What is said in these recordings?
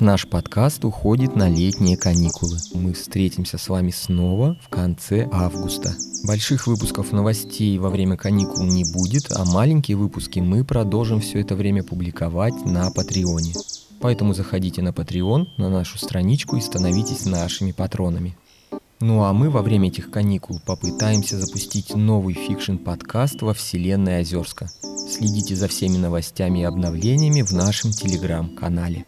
Наш подкаст уходит на летние каникулы. Мы встретимся с вами снова в конце августа. Больших выпусков новостей во время каникул не будет, а маленькие выпуски мы продолжим все это время публиковать на Патреоне. Поэтому заходите на Patreon, на нашу страничку и становитесь нашими патронами. Ну а мы во время этих каникул попытаемся запустить новый фикшн-подкаст во вселенной Озерска. Следите за всеми новостями и обновлениями в нашем телеграм-канале.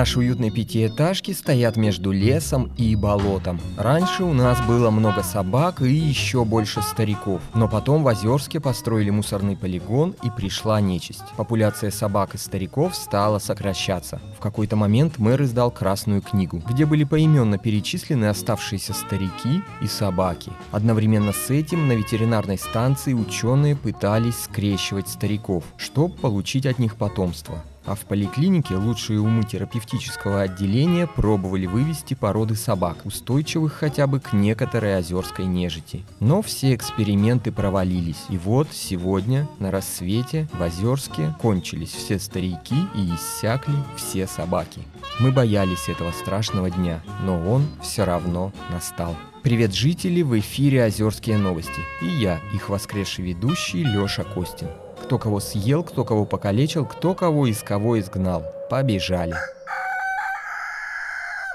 Наши уютные пятиэтажки стоят между лесом и болотом. Раньше у нас было много собак и еще больше стариков. Но потом в Озерске построили мусорный полигон и пришла нечисть. Популяция собак и стариков стала сокращаться. В какой-то момент мэр издал красную книгу, где были поименно перечислены оставшиеся старики и собаки. Одновременно с этим на ветеринарной станции ученые пытались скрещивать стариков, чтобы получить от них потомство. А в поликлинике лучшие умы терапевтического отделения пробовали вывести породы собак, устойчивых хотя бы к некоторой озерской нежити. Но все эксперименты провалились. И вот сегодня на рассвете в Озерске кончились все старики и иссякли все собаки. Мы боялись этого страшного дня, но он все равно настал. Привет, жители! В эфире «Озерские новости». И я, их воскресший ведущий Лёша Костин. Кто кого съел, кто кого покалечил, кто кого из кого изгнал. Побежали.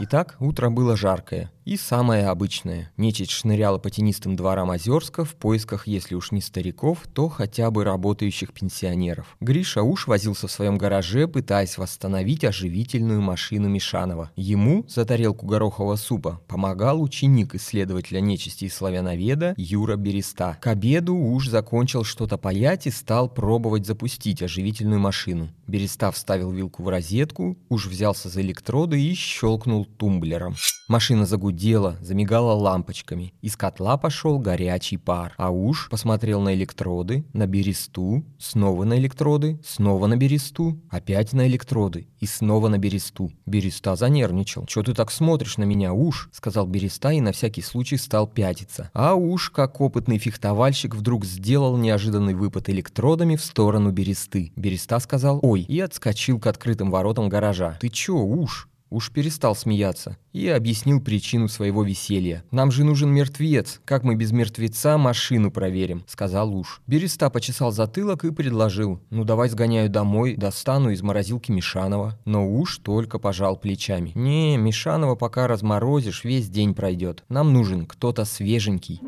Итак, утро было жаркое. И самое обычное. Нечисть шныряла по тенистым дворам Озерска в поисках, если уж не стариков, то хотя бы работающих пенсионеров. Гриша уж возился в своем гараже, пытаясь восстановить оживительную машину Мишанова. Ему за тарелку горохового супа помогал ученик исследователя нечисти и славяноведа Юра Береста. К обеду уж закончил что-то паять и стал пробовать запустить оживительную машину. Береста вставил вилку в розетку, уж взялся за электроды и щелкнул тумблером. Машина загудела, замигала лампочками. Из котла пошел горячий пар. А уж посмотрел на электроды, на бересту, снова на электроды, снова на бересту, опять на электроды и снова на бересту. Береста занервничал. «Чё ты так смотришь на меня, уж?» — сказал Береста и на всякий случай стал пятиться. А уж, как опытный фехтовальщик, вдруг сделал неожиданный выпад электродами в сторону Бересты. Береста сказал «Ой» и отскочил к открытым воротам гаража. «Ты чё, уж?» Уж перестал смеяться и объяснил причину своего веселья. «Нам же нужен мертвец. Как мы без мертвеца машину проверим?» — сказал Уж. Береста почесал затылок и предложил. «Ну давай сгоняю домой, достану из морозилки Мишанова». Но Уж только пожал плечами. «Не, Мишанова пока разморозишь, весь день пройдет. Нам нужен кто-то свеженький».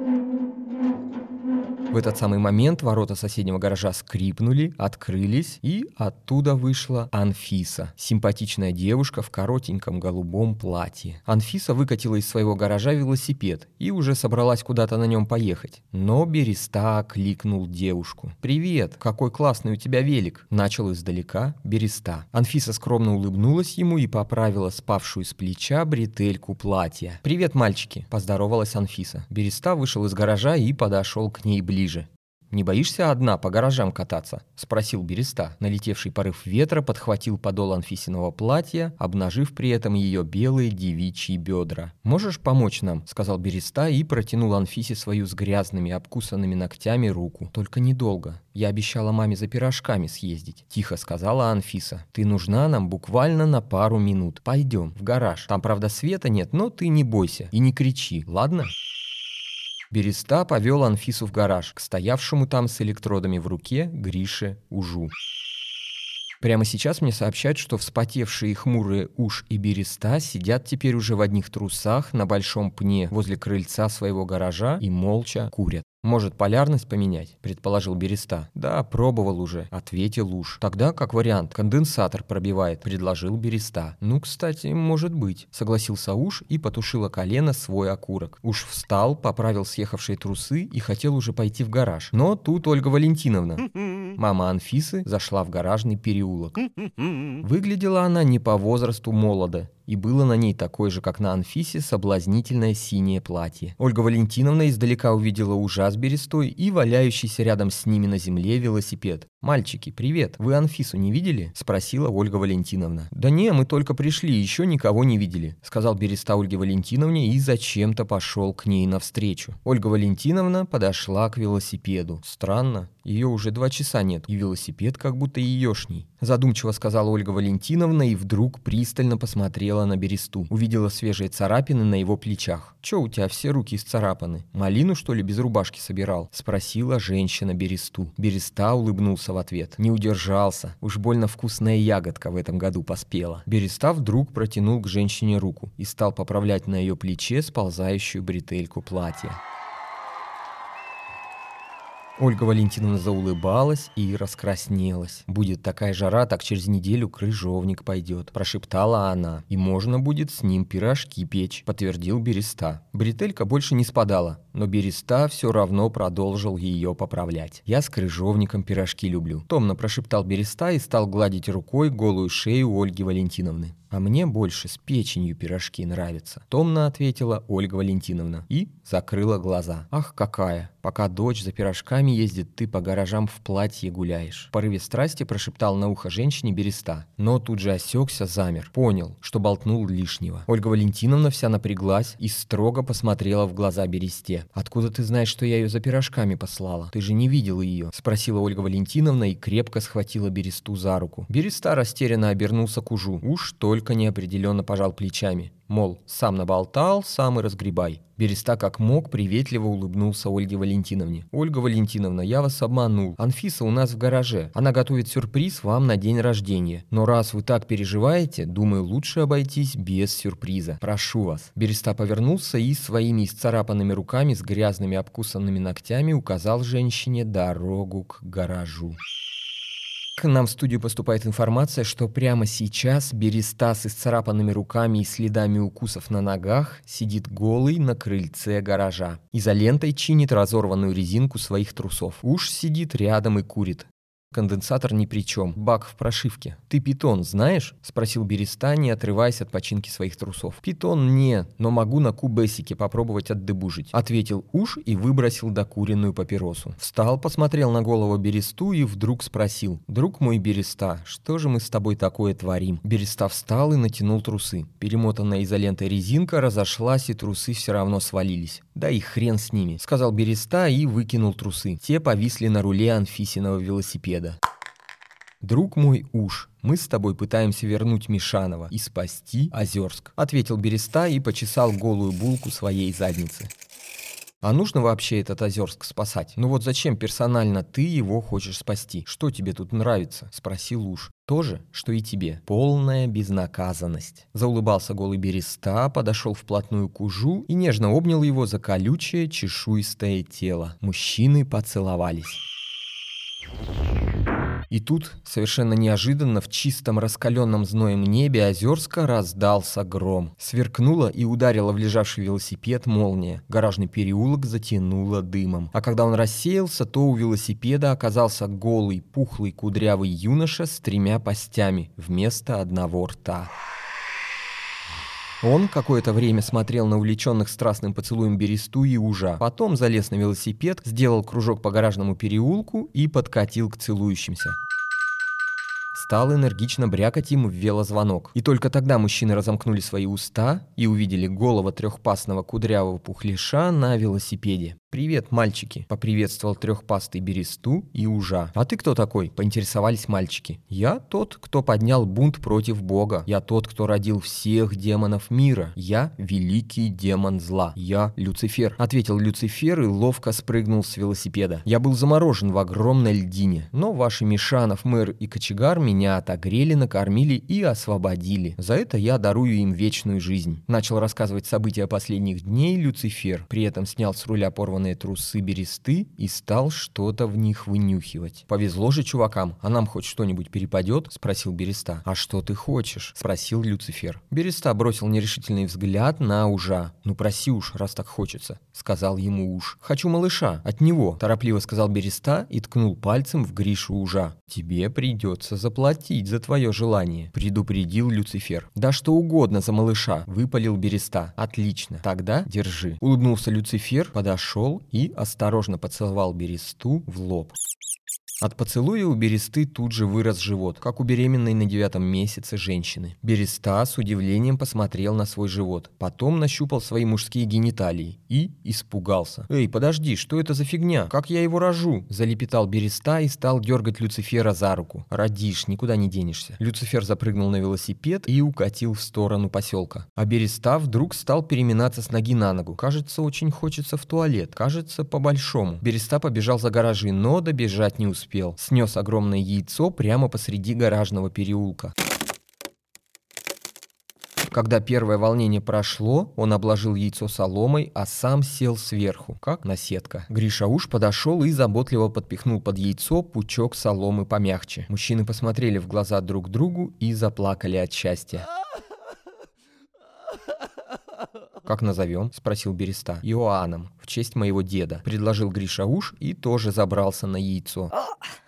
В этот самый момент ворота соседнего гаража скрипнули, открылись, и оттуда вышла Анфиса, симпатичная девушка в коротеньком голубом платье. Анфиса выкатила из своего гаража велосипед и уже собралась куда-то на нем поехать. Но Береста кликнул девушку. «Привет, какой классный у тебя велик!» Начал издалека Береста. Анфиса скромно улыбнулась ему и поправила спавшую с плеча бретельку платья. «Привет, мальчики!» – поздоровалась Анфиса. Береста вышел из гаража и подошел к ней ближе ближе. «Не боишься одна по гаражам кататься?» – спросил Береста. Налетевший порыв ветра подхватил подол Анфисиного платья, обнажив при этом ее белые девичьи бедра. «Можешь помочь нам?» – сказал Береста и протянул Анфисе свою с грязными, обкусанными ногтями руку. «Только недолго. Я обещала маме за пирожками съездить», – тихо сказала Анфиса. «Ты нужна нам буквально на пару минут. Пойдем в гараж. Там, правда, света нет, но ты не бойся и не кричи, ладно?» Береста повел Анфису в гараж, к стоявшему там с электродами в руке Грише Ужу. Прямо сейчас мне сообщают, что вспотевшие хмурые Уж и Береста сидят теперь уже в одних трусах на большом пне возле крыльца своего гаража и молча курят. «Может, полярность поменять?» – предположил Береста. «Да, пробовал уже», – ответил Уж. «Тогда, как вариант, конденсатор пробивает», – предложил Береста. «Ну, кстати, может быть», – согласился Уж и потушила колено свой окурок. Уж встал, поправил съехавшие трусы и хотел уже пойти в гараж. Но тут Ольга Валентиновна, мама Анфисы, зашла в гаражный переулок. Выглядела она не по возрасту молода и было на ней такое же, как на Анфисе, соблазнительное синее платье. Ольга Валентиновна издалека увидела ужас берестой и валяющийся рядом с ними на земле велосипед. «Мальчики, привет! Вы Анфису не видели?» – спросила Ольга Валентиновна. «Да не, мы только пришли, еще никого не видели», – сказал Береста Ольге Валентиновне и зачем-то пошел к ней навстречу. Ольга Валентиновна подошла к велосипеду. Странно, ее уже два часа нет, и велосипед как будто еешний. Задумчиво сказала Ольга Валентиновна и вдруг пристально посмотрела на Бересту. Увидела свежие царапины на его плечах. «Че у тебя все руки исцарапаны? Малину, что ли, без рубашки собирал?» Спросила женщина Бересту. Береста улыбнулся в ответ. Не удержался. Уж больно вкусная ягодка в этом году поспела. Береста вдруг протянул к женщине руку и стал поправлять на ее плече сползающую бретельку платья. Ольга Валентиновна заулыбалась и раскраснелась. «Будет такая жара, так через неделю крыжовник пойдет», – прошептала она. «И можно будет с ним пирожки печь», – подтвердил Береста. Бретелька больше не спадала, но Береста все равно продолжил ее поправлять. «Я с крыжовником пирожки люблю», – томно прошептал Береста и стал гладить рукой голую шею Ольги Валентиновны. «А мне больше с печенью пирожки нравятся», — томно ответила Ольга Валентиновна и закрыла глаза. «Ах, какая! Пока дочь за пирожками ездит, ты по гаражам в платье гуляешь». В порыве страсти прошептал на ухо женщине Береста, но тут же осекся, замер. Понял, что болтнул лишнего. Ольга Валентиновна вся напряглась и строго посмотрела в глаза Бересте. «Откуда ты знаешь, что я ее за пирожками послала? Ты же не видела ее?» — спросила Ольга Валентиновна и крепко схватила Бересту за руку. Береста растерянно обернулся к ужу. Уж только только неопределенно пожал плечами. Мол, сам наболтал, сам и разгребай. Береста как мог приветливо улыбнулся Ольге Валентиновне. «Ольга Валентиновна, я вас обманул. Анфиса у нас в гараже. Она готовит сюрприз вам на день рождения. Но раз вы так переживаете, думаю, лучше обойтись без сюрприза. Прошу вас». Береста повернулся и своими исцарапанными руками с грязными обкусанными ногтями указал женщине дорогу к гаражу. К нам в студию поступает информация, что прямо сейчас Береста с исцарапанными руками и следами укусов на ногах сидит голый на крыльце гаража. Изолентой чинит разорванную резинку своих трусов. Уж сидит рядом и курит. Конденсатор ни при чем. Бак в прошивке. «Ты питон знаешь?» – спросил Береста, не отрываясь от починки своих трусов. «Питон не, но могу на кубесике попробовать отдебужить», – ответил уж и выбросил докуренную папиросу. Встал, посмотрел на голову Бересту и вдруг спросил. «Друг мой Береста, что же мы с тобой такое творим?» Береста встал и натянул трусы. Перемотанная изолентой резинка разошлась, и трусы все равно свалились. «Да и хрен с ними», – сказал Береста и выкинул трусы. Те повисли на руле Анфисиного велосипеда. «Друг мой уж, мы с тобой пытаемся вернуть Мишанова и спасти Озерск», – ответил Береста и почесал голую булку своей задницы. А нужно вообще этот Озерск спасать? Ну вот зачем персонально ты его хочешь спасти? Что тебе тут нравится? Спросил уж. То же, что и тебе. Полная безнаказанность. Заулыбался голый береста, подошел вплотную к ужу и нежно обнял его за колючее чешуйстое тело. Мужчины поцеловались. И тут, совершенно неожиданно, в чистом раскаленном зноем небе Озерска раздался гром. Сверкнула и ударила в лежавший велосипед молния. Гаражный переулок затянуло дымом. А когда он рассеялся, то у велосипеда оказался голый, пухлый, кудрявый юноша с тремя постями вместо одного рта. Он какое-то время смотрел на увлеченных страстным поцелуем Бересту и Ужа. Потом залез на велосипед, сделал кружок по гаражному переулку и подкатил к целующимся. Стал энергично брякать ему в велозвонок. И только тогда мужчины разомкнули свои уста и увидели голого трехпасного кудрявого пухлиша на велосипеде. «Привет, мальчики!» — поприветствовал трехпастый Бересту и Ужа. «А ты кто такой?» — поинтересовались мальчики. «Я тот, кто поднял бунт против Бога. Я тот, кто родил всех демонов мира. Я великий демон зла. Я Люцифер», — ответил Люцифер и ловко спрыгнул с велосипеда. «Я был заморожен в огромной льдине, но ваши Мишанов, мэр и кочегар меня отогрели, накормили и освободили. За это я дарую им вечную жизнь». Начал рассказывать события последних дней Люцифер, при этом снял с руля порванный разорванные трусы бересты и стал что-то в них вынюхивать. «Повезло же чувакам, а нам хоть что-нибудь перепадет?» – спросил Береста. «А что ты хочешь?» – спросил Люцифер. Береста бросил нерешительный взгляд на ужа. «Ну проси уж, раз так хочется», – сказал ему уж. «Хочу малыша, от него», – торопливо сказал Береста и ткнул пальцем в Гришу ужа. «Тебе придется заплатить за твое желание», – предупредил Люцифер. «Да что угодно за малыша», – выпалил Береста. «Отлично, тогда держи». Улыбнулся Люцифер, подошел и осторожно поцеловал Бересту в лоб. От поцелуя у Бересты тут же вырос живот, как у беременной на девятом месяце женщины. Береста с удивлением посмотрел на свой живот, потом нащупал свои мужские гениталии и испугался. «Эй, подожди, что это за фигня? Как я его рожу?» Залепетал Береста и стал дергать Люцифера за руку. «Родишь, никуда не денешься». Люцифер запрыгнул на велосипед и укатил в сторону поселка. А Береста вдруг стал переминаться с ноги на ногу. Кажется, очень хочется в туалет. Кажется, по-большому. Береста побежал за гаражи, но добежать не успел успел. Снес огромное яйцо прямо посреди гаражного переулка. Когда первое волнение прошло, он обложил яйцо соломой, а сам сел сверху, как наседка. Гриша уж подошел и заботливо подпихнул под яйцо пучок соломы помягче. Мужчины посмотрели в глаза друг другу и заплакали от счастья. «Как назовем?» – спросил Береста. «Иоанном, в честь моего деда», – предложил Гриша Уж и тоже забрался на яйцо.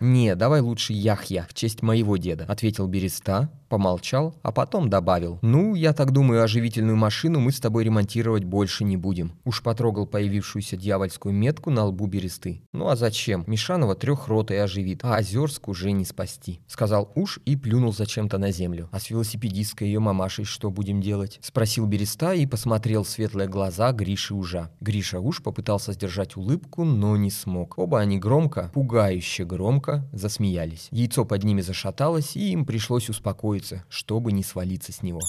«Не, давай лучше Яхья, в честь моего деда», – ответил Береста, помолчал, а потом добавил. «Ну, я так думаю, оживительную машину мы с тобой ремонтировать больше не будем». Уж потрогал появившуюся дьявольскую метку на лбу бересты. «Ну а зачем? Мишанова трех рот и оживит, а Озерск уже не спасти», — сказал Уж и плюнул зачем-то на землю. «А с велосипедисткой ее мамашей что будем делать?» — спросил береста и посмотрел в светлые глаза Гриши Ужа. Гриша Уж попытался сдержать улыбку, но не смог. Оба они громко, пугающе громко засмеялись. Яйцо под ними зашаталось, и им пришлось успокоиться, чтобы не свалиться с него.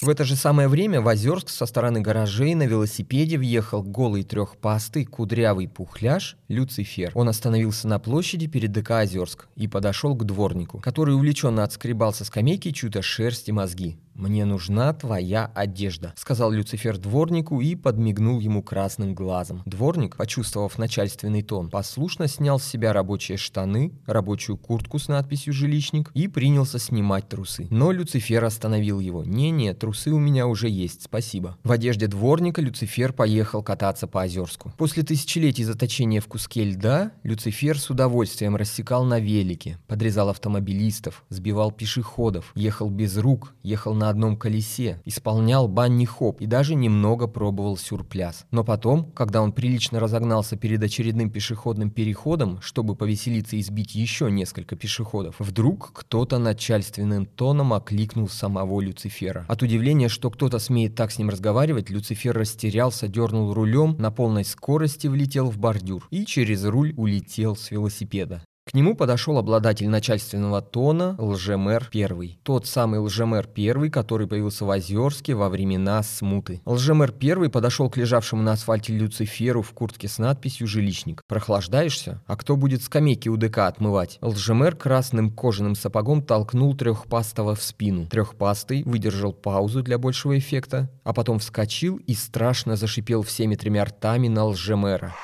В это же самое время в Озерск со стороны гаражей на велосипеде въехал голый трехпастый кудрявый пухляж Люцифер. Он остановился на площади перед ДК Озерск и подошел к дворнику, который увлеченно отскребал со скамейки чью-то шерсть и мозги. «Мне нужна твоя одежда», — сказал Люцифер дворнику и подмигнул ему красным глазом. Дворник, почувствовав начальственный тон, послушно снял с себя рабочие штаны, рабочую куртку с надписью «Жилищник» и принялся снимать трусы. Но Люцифер остановил его. «Не-не, трусы у меня уже есть, спасибо». В одежде дворника Люцифер поехал кататься по Озерску. После тысячелетий заточения в куске льда Люцифер с удовольствием рассекал на велике, подрезал автомобилистов, сбивал пешеходов, ехал без рук, ехал на одном колесе, исполнял банни-хоп и даже немного пробовал сюрпляс. Но потом, когда он прилично разогнался перед очередным пешеходным переходом, чтобы повеселиться и сбить еще несколько пешеходов, вдруг кто-то начальственным тоном окликнул самого Люцифера. От удивления, что кто-то смеет так с ним разговаривать, Люцифер растерялся, дернул рулем, на полной скорости влетел в бордюр и через руль улетел с велосипеда. К нему подошел обладатель начальственного тона Лжемэр Первый. Тот самый Лжемэр Первый, который появился в Озерске во времена смуты. Лжемэр Первый подошел к лежавшему на асфальте Люциферу в куртке с надписью «Жилищник». «Прохлаждаешься? А кто будет скамейки у ДК отмывать?» Лжемэр красным кожаным сапогом толкнул трехпастого в спину. Трехпастый выдержал паузу для большего эффекта, а потом вскочил и страшно зашипел всеми тремя ртами на Лжемэра.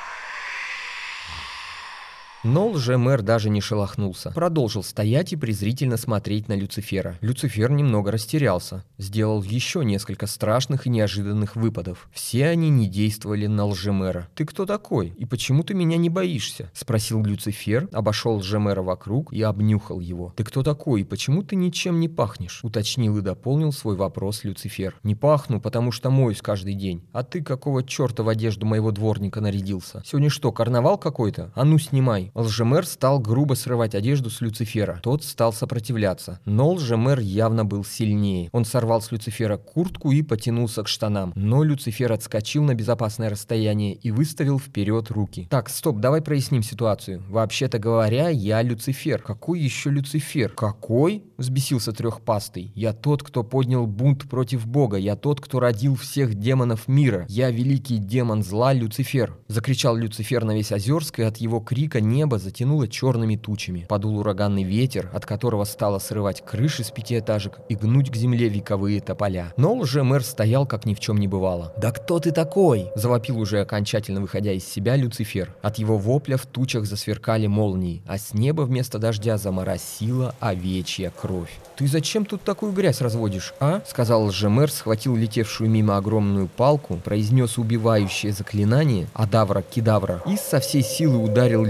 Но лже-мэр даже не шелохнулся. Продолжил стоять и презрительно смотреть на Люцифера. Люцифер немного растерялся. Сделал еще несколько страшных и неожиданных выпадов. Все они не действовали на лже-мэра. «Ты кто такой? И почему ты меня не боишься?» Спросил Люцифер, обошел лже-мэра вокруг и обнюхал его. «Ты кто такой? И почему ты ничем не пахнешь?» Уточнил и дополнил свой вопрос Люцифер. «Не пахну, потому что моюсь каждый день. А ты какого черта в одежду моего дворника нарядился? Сегодня что, карнавал какой-то? А ну снимай!» Лжемэр стал грубо срывать одежду с Люцифера. Тот стал сопротивляться. Но Лжемэр явно был сильнее. Он сорвал с Люцифера куртку и потянулся к штанам. Но Люцифер отскочил на безопасное расстояние и выставил вперед руки. Так, стоп, давай проясним ситуацию. Вообще-то говоря, я Люцифер. Какой еще Люцифер? Какой? Взбесился трехпастый. Я тот, кто поднял бунт против Бога. Я тот, кто родил всех демонов мира. Я великий демон зла Люцифер. Закричал Люцифер на весь Озерск, и от его крика не небо затянуло черными тучами. Подул ураганный ветер, от которого стало срывать крыши с пятиэтажек и гнуть к земле вековые тополя. Но лже-мэр стоял, как ни в чем не бывало. «Да кто ты такой?» – завопил уже окончательно выходя из себя Люцифер. От его вопля в тучах засверкали молнии, а с неба вместо дождя заморосила овечья кровь. «Ты зачем тут такую грязь разводишь, а?» – сказал лжемэр, схватил летевшую мимо огромную палку, произнес убивающее заклинание «Адавра-кедавра» и со всей силы ударил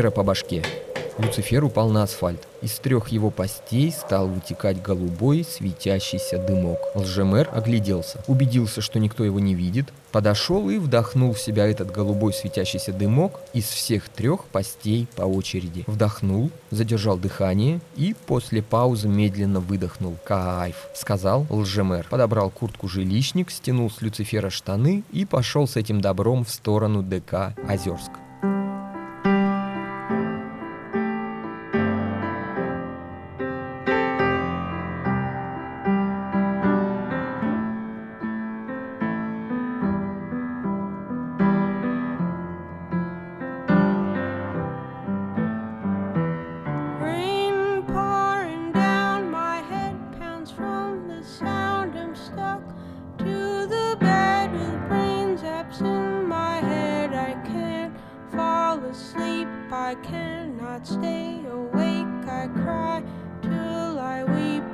Люцифера по башке. Люцифер упал на асфальт. Из трех его постей стал вытекать голубой светящийся дымок. Лжемэр огляделся, убедился, что никто его не видит, подошел и вдохнул в себя этот голубой светящийся дымок из всех трех постей по очереди. Вдохнул, задержал дыхание и после паузы медленно выдохнул. «Кайф», — сказал лжемэр. Подобрал куртку-жилищник, стянул с Люцифера штаны и пошел с этим добром в сторону ДК Озерск.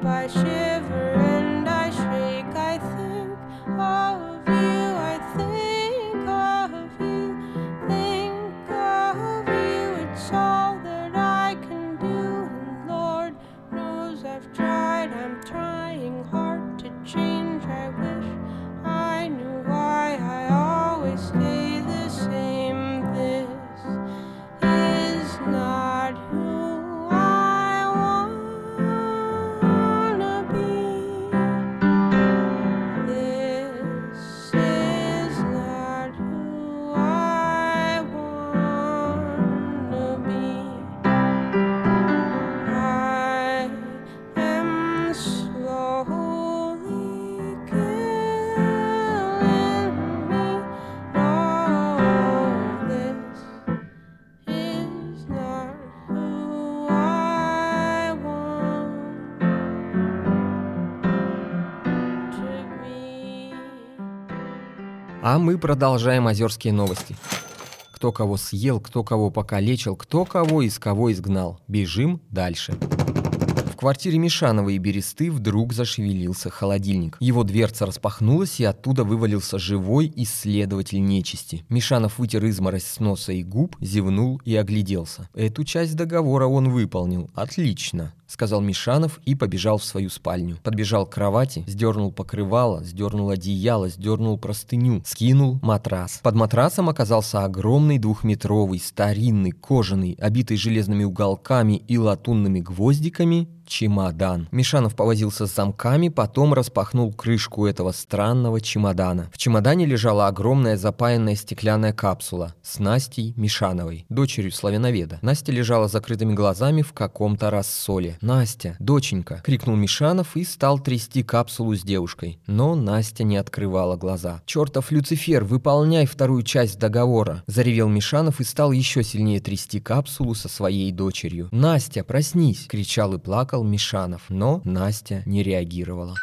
by А мы продолжаем озерские новости. Кто кого съел, кто кого покалечил, кто кого из кого изгнал. Бежим дальше. В квартире Мишанова и Бересты вдруг зашевелился холодильник. Его дверца распахнулась, и оттуда вывалился живой исследователь нечисти. Мишанов вытер изморозь с носа и губ, зевнул и огляделся. Эту часть договора он выполнил. Отлично. — сказал Мишанов и побежал в свою спальню. Подбежал к кровати, сдернул покрывало, сдернул одеяло, сдернул простыню, скинул матрас. Под матрасом оказался огромный двухметровый, старинный, кожаный, обитый железными уголками и латунными гвоздиками чемодан. Мишанов повозился с замками, потом распахнул крышку этого странного чемодана. В чемодане лежала огромная запаянная стеклянная капсула с Настей Мишановой, дочерью славяноведа. Настя лежала закрытыми глазами в каком-то рассоле. «Настя, доченька!» — крикнул Мишанов и стал трясти капсулу с девушкой. Но Настя не открывала глаза. «Чертов Люцифер, выполняй вторую часть договора!» — заревел Мишанов и стал еще сильнее трясти капсулу со своей дочерью. «Настя, проснись!» — кричал и плакал Мишанов, но Настя не реагировала.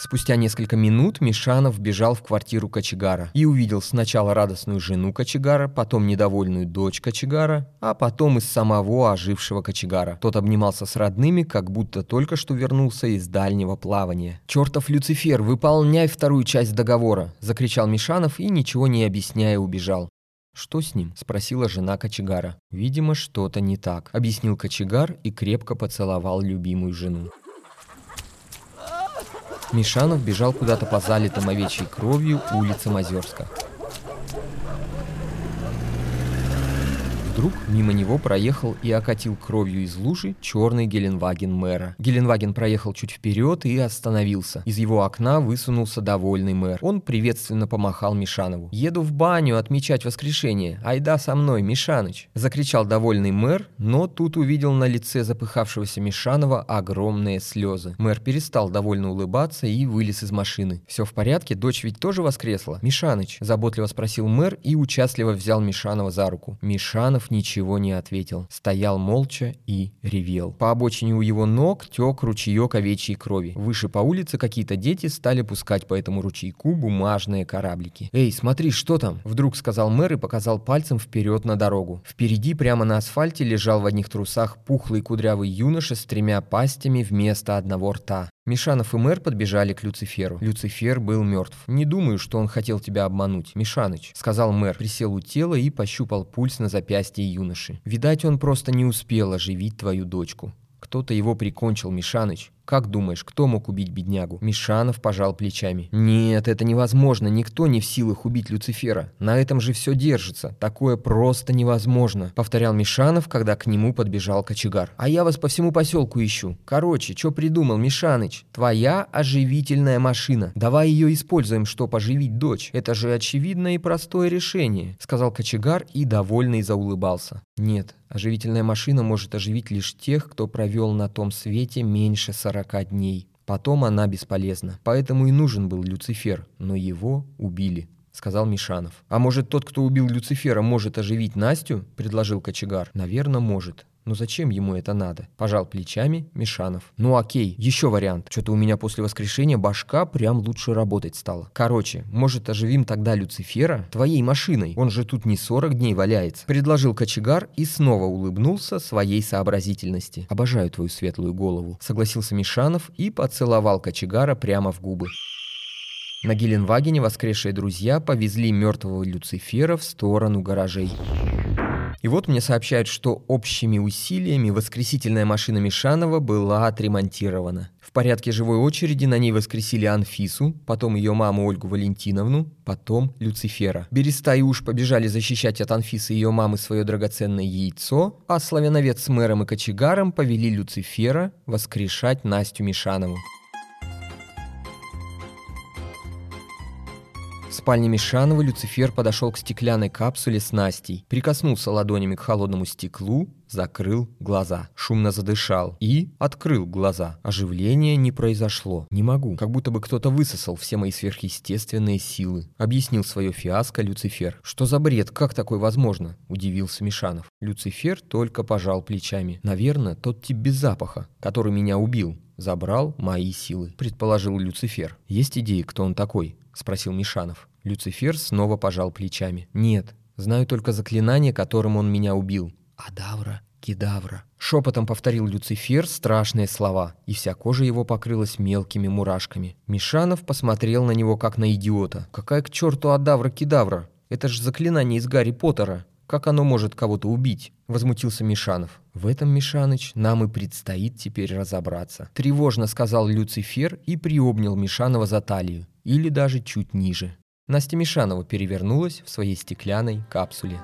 Спустя несколько минут Мишанов бежал в квартиру кочегара и увидел сначала радостную жену кочегара, потом недовольную дочь кочегара, а потом из самого ожившего кочегара. Тот обнимался с родными, как будто только что вернулся из дальнего плавания. «Чертов Люцифер, выполняй вторую часть договора!» – закричал Мишанов и, ничего не объясняя, убежал. «Что с ним?» – спросила жена кочегара. «Видимо, что-то не так», – объяснил кочегар и крепко поцеловал любимую жену. Мишанов бежал куда-то по залитым овечьей кровью улицам Озерска. Вдруг мимо него проехал и окатил кровью из лужи черный Геленваген мэра. Геленваген проехал чуть вперед и остановился. Из его окна высунулся довольный мэр. Он приветственно помахал Мишанову. «Еду в баню отмечать воскрешение. Айда со мной, Мишаныч!» Закричал довольный мэр, но тут увидел на лице запыхавшегося Мишанова огромные слезы. Мэр перестал довольно улыбаться и вылез из машины. «Все в порядке? Дочь ведь тоже воскресла?» «Мишаныч?» – заботливо спросил мэр и участливо взял Мишанова за руку. Мишанов ничего не ответил. Стоял молча и ревел. По обочине у его ног тек ручеек овечьей крови. Выше по улице какие-то дети стали пускать по этому ручейку бумажные кораблики. «Эй, смотри, что там?» – вдруг сказал мэр и показал пальцем вперед на дорогу. Впереди прямо на асфальте лежал в одних трусах пухлый кудрявый юноша с тремя пастями вместо одного рта. Мишанов и мэр подбежали к Люциферу. Люцифер был мертв. «Не думаю, что он хотел тебя обмануть, Мишаныч», — сказал мэр, присел у тела и пощупал пульс на запястье юноши. «Видать, он просто не успел оживить твою дочку. Кто-то его прикончил, Мишаныч. Как думаешь, кто мог убить беднягу? Мишанов пожал плечами. Нет, это невозможно. Никто не в силах убить Люцифера. На этом же все держится. Такое просто невозможно. Повторял Мишанов, когда к нему подбежал кочегар. А я вас по всему поселку ищу. Короче, что придумал, Мишаныч? Твоя оживительная машина. Давай ее используем, чтобы оживить дочь. Это же очевидное и простое решение. Сказал кочегар и довольный заулыбался. Нет, оживительная машина может оживить лишь тех, кто провел на том свете меньше 40 40 дней. Потом она бесполезна. Поэтому и нужен был Люцифер, но его убили. — сказал Мишанов. «А может, тот, кто убил Люцифера, может оживить Настю?» — предложил кочегар. «Наверное, может. Но зачем ему это надо? Пожал плечами Мишанов. Ну окей, еще вариант. Что-то у меня после воскрешения башка прям лучше работать стала. Короче, может оживим тогда Люцифера твоей машиной? Он же тут не 40 дней валяется. Предложил кочегар и снова улыбнулся своей сообразительности. Обожаю твою светлую голову. Согласился Мишанов и поцеловал кочегара прямо в губы. На Геленвагене воскресшие друзья повезли мертвого Люцифера в сторону гаражей. И вот мне сообщают, что общими усилиями воскресительная машина Мишанова была отремонтирована. В порядке живой очереди на ней воскресили Анфису, потом ее маму Ольгу Валентиновну, потом Люцифера. Береста и уж побежали защищать от Анфисы ее мамы свое драгоценное яйцо, а славяновед с мэром и кочегаром повели Люцифера воскрешать Настю Мишанову. Спальне Мишанова Люцифер подошел к стеклянной капсуле с Настей, прикоснулся ладонями к холодному стеклу, закрыл глаза, шумно задышал и открыл глаза. Оживления не произошло. Не могу. Как будто бы кто-то высосал все мои сверхъестественные силы. Объяснил свое фиаско Люцифер. Что за бред? Как такое возможно? Удивился Мишанов. Люцифер только пожал плечами. Наверное, тот тип без запаха, который меня убил, забрал мои силы, предположил Люцифер. Есть идеи, кто он такой? Спросил Мишанов. Люцифер снова пожал плечами. Нет, знаю только заклинание, которым он меня убил. Адавра, кедавра. Шепотом повторил Люцифер страшные слова, и вся кожа его покрылась мелкими мурашками. Мишанов посмотрел на него как на идиота. Какая к черту адавра-кедавра? Это же заклинание из Гарри Поттера. Как оно может кого-то убить? Возмутился Мишанов. В этом, Мишаныч, нам и предстоит теперь разобраться. Тревожно сказал Люцифер и приобнял Мишанова за талию или даже чуть ниже. Настя Мишанова перевернулась в своей стеклянной капсуле.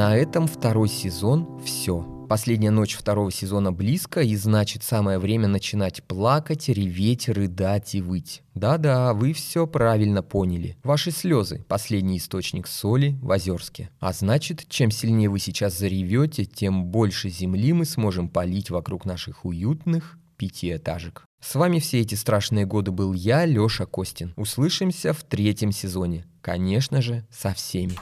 На этом второй сезон все. Последняя ночь второго сезона близко, и значит самое время начинать плакать, реветь, рыдать и выть. Да-да, вы все правильно поняли. Ваши слезы – последний источник соли в Озерске. А значит, чем сильнее вы сейчас заревете, тем больше земли мы сможем полить вокруг наших уютных пятиэтажек. С вами все эти страшные годы был я, Лёша Костин. Услышимся в третьем сезоне. Конечно же, со всеми.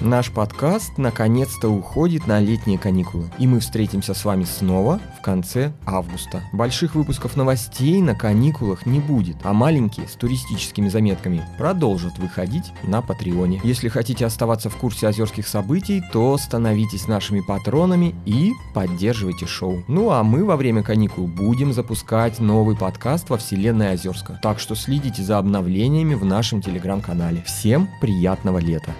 Наш подкаст наконец-то уходит на летние каникулы, и мы встретимся с вами снова в конце августа. Больших выпусков новостей на каникулах не будет, а маленькие с туристическими заметками продолжат выходить на Патреоне. Если хотите оставаться в курсе озерских событий, то становитесь нашими патронами и поддерживайте шоу. Ну а мы во время каникул будем запускать новый подкаст во вселенной Озерска. Так что следите за обновлениями в нашем телеграм-канале. Всем приятного лета!